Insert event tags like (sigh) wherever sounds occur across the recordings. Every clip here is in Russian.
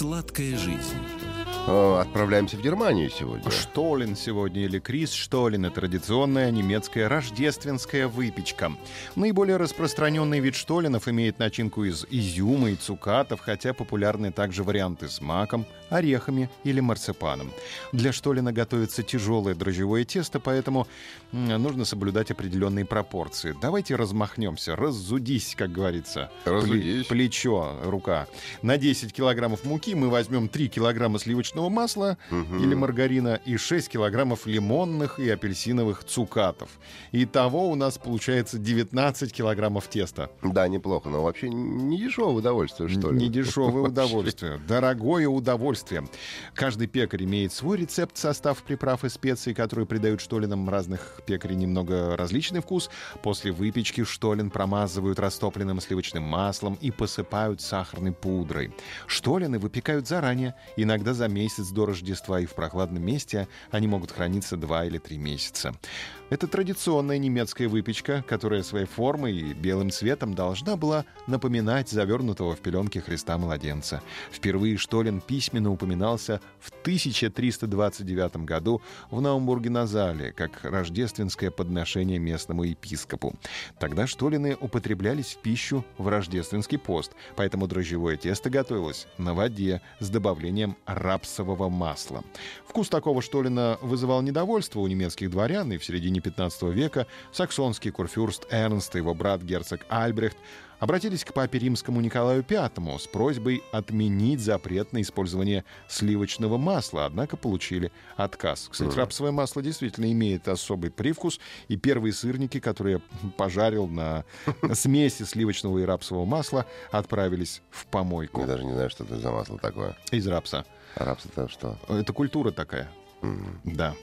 Сладкая жизнь. Э, Отправляемся в Германию сегодня. Штолен сегодня или Крис Штолен – это традиционная немецкая рождественская выпечка. Наиболее распространенный вид штоленов имеет начинку из изюма и цукатов, хотя популярны также варианты с маком, орехами или марципаном. Для штолена готовится тяжелое дрожжевое тесто, поэтому нужно соблюдать определенные пропорции. Давайте размахнемся, раззудись, как говорится. Разудись. Пле- плечо, рука. На 10 килограммов муки мы возьмем 3 килограмма сливочного масла или маргарина и 6 килограммов лимонных и апельсиновых цукатов. Итого у нас получается 19 килограммов теста. Да, неплохо, но вообще не дешевое удовольствие, что ли? Не дешевое (laughs) удовольствие, дорогое удовольствие. Каждый пекарь имеет свой рецепт, состав приправ и специй, которые придают штолинам разных пекарей немного различный вкус. После выпечки штолен промазывают растопленным сливочным маслом и посыпают сахарной пудрой. Штолины выпекают заранее, иногда за месяц до Рождества, и в прохладном месте они могут храниться 2 или 3 месяца. Это традиционная немецкая выпечка, которая своей формой и белым цветом должна была напоминать завернутого в пеленки Христа-младенца. Впервые Штолен письменно упоминался в 1329 году в Наумбурге-на-Зале как рождественское подношение местному епископу. Тогда Штолины употреблялись в пищу в рождественский пост, поэтому дрожжевое тесто готовилось на воде с добавлением рапсового масла. Вкус такого Штолина вызывал недовольство у немецких дворян, и в середине 15 века саксонский курфюрст Эрнст и его брат герцог Альбрехт обратились к папе римскому Николаю V с просьбой отменить запрет на использование сливочного масла, однако получили отказ. Кстати, рапсовое масло действительно имеет особый привкус, и первые сырники, которые я пожарил на (laughs) смеси сливочного и рапсового масла, отправились в помойку Я даже не знаю, что это за масло такое. из рапса. Рапс это что? Это культура такая. М, Да.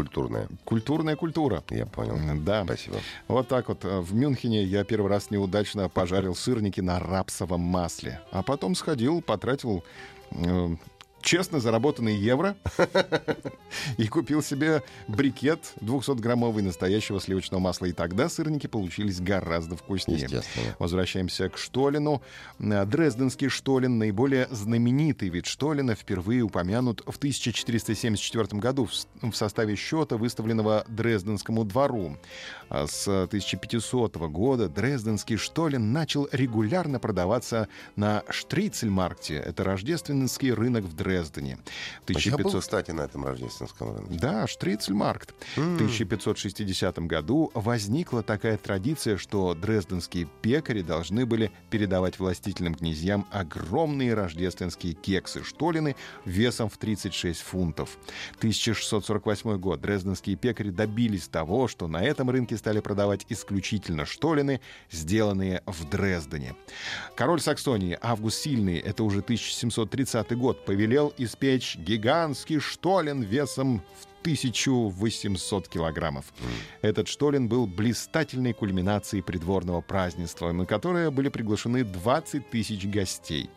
Культурное. Культурная культура. Я понял. Да. Спасибо. Вот так вот. э, В Мюнхене я первый раз неудачно пожарил сырники на рапсовом масле. А потом сходил, потратил э, честно заработанные евро (laughs) и купил себе брикет 200-граммовый настоящего сливочного масла. И тогда сырники получились гораздо вкуснее. Возвращаемся к Штолину. Э, Дрезденский Штолин, наиболее знаменитый вид Штолина, впервые упомянут в 1474 году в составе счета, выставленного Дрезденскому двору. А С 1500 года Дрезденский Штолин начал регулярно продаваться на Штрицельмаркте. Это рождественский рынок в Дрездене. В А Я был, 1500 кстати, на этом рождественском рынке. да, Штрицельмаркт. В 1560 году возникла такая традиция, что дрезденские пекари должны были передавать властительным князьям огромные рождественские кексы штолины весом в 36 фунтов. 1648 год. Дрезденские пекари добились того, что на этом рынке стали продавать исключительно штолины, сделанные в Дрездене. Король Саксонии Август Сильный, это уже 1730 год, повелел испечь гигантский штолен весом в 1800 килограммов. Этот штолен был блистательной кульминацией придворного празднества, на которое были приглашены 20 тысяч гостей.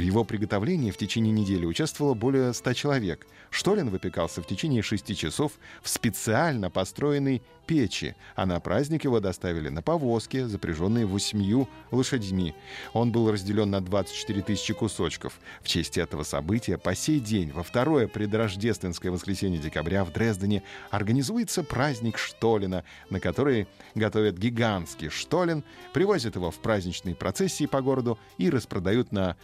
В его приготовлении в течение недели участвовало более 100 человек. Штолен выпекался в течение 6 часов в специально построенной печи, а на праздник его доставили на повозке, запряженной восемью лошадьми. Он был разделен на 24 тысячи кусочков. В честь этого события по сей день, во второе предрождественское воскресенье декабря в Дрездене, организуется праздник Штолина, на который готовят гигантский Штолен, привозят его в праздничные процессии по городу и распродают на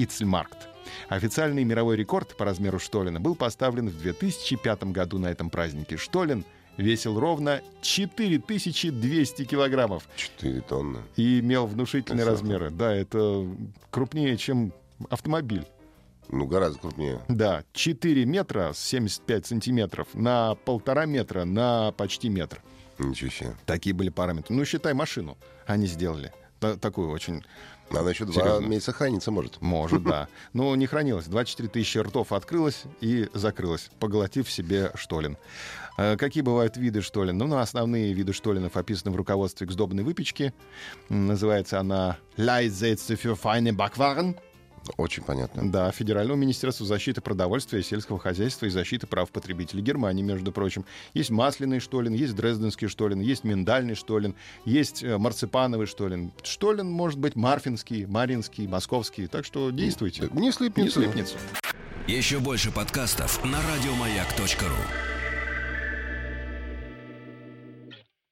Штрницельмаркт. Официальный мировой рекорд по размеру Штолина был поставлен в 2005 году на этом празднике. Штолен весил ровно 4200 килограммов 4 тонны. и имел внушительные Красота. размеры. Да, это крупнее, чем автомобиль. Ну, гораздо крупнее. Да, 4 метра 75 сантиметров на полтора метра на почти метр. Ничего себе. Такие были параметры. Ну, считай машину. Они сделали. Та- такую очень... Она еще два месяца храниться может. Может, да. (laughs) Но не хранилось. 24 тысячи ртов открылось и закрылось, поглотив себе штолен. Э, Какие бывают виды штолен? Ну, основные виды штолинов описаны в руководстве к сдобной выпечке. Называется она «Leitsätze für feine Backwaren». Очень понятно. Да, Федерального министерства защиты продовольствия, сельского хозяйства и защиты прав потребителей Германии, между прочим. Есть масляный штолен, есть дрезденский штолен, есть миндальный штолен, есть э, марципановый штолен. Штолен может быть марфинский, маринский, московский. Так что действуйте. Не слипнется. Не слипнется. Еще больше подкастов на радиомаяк.ру.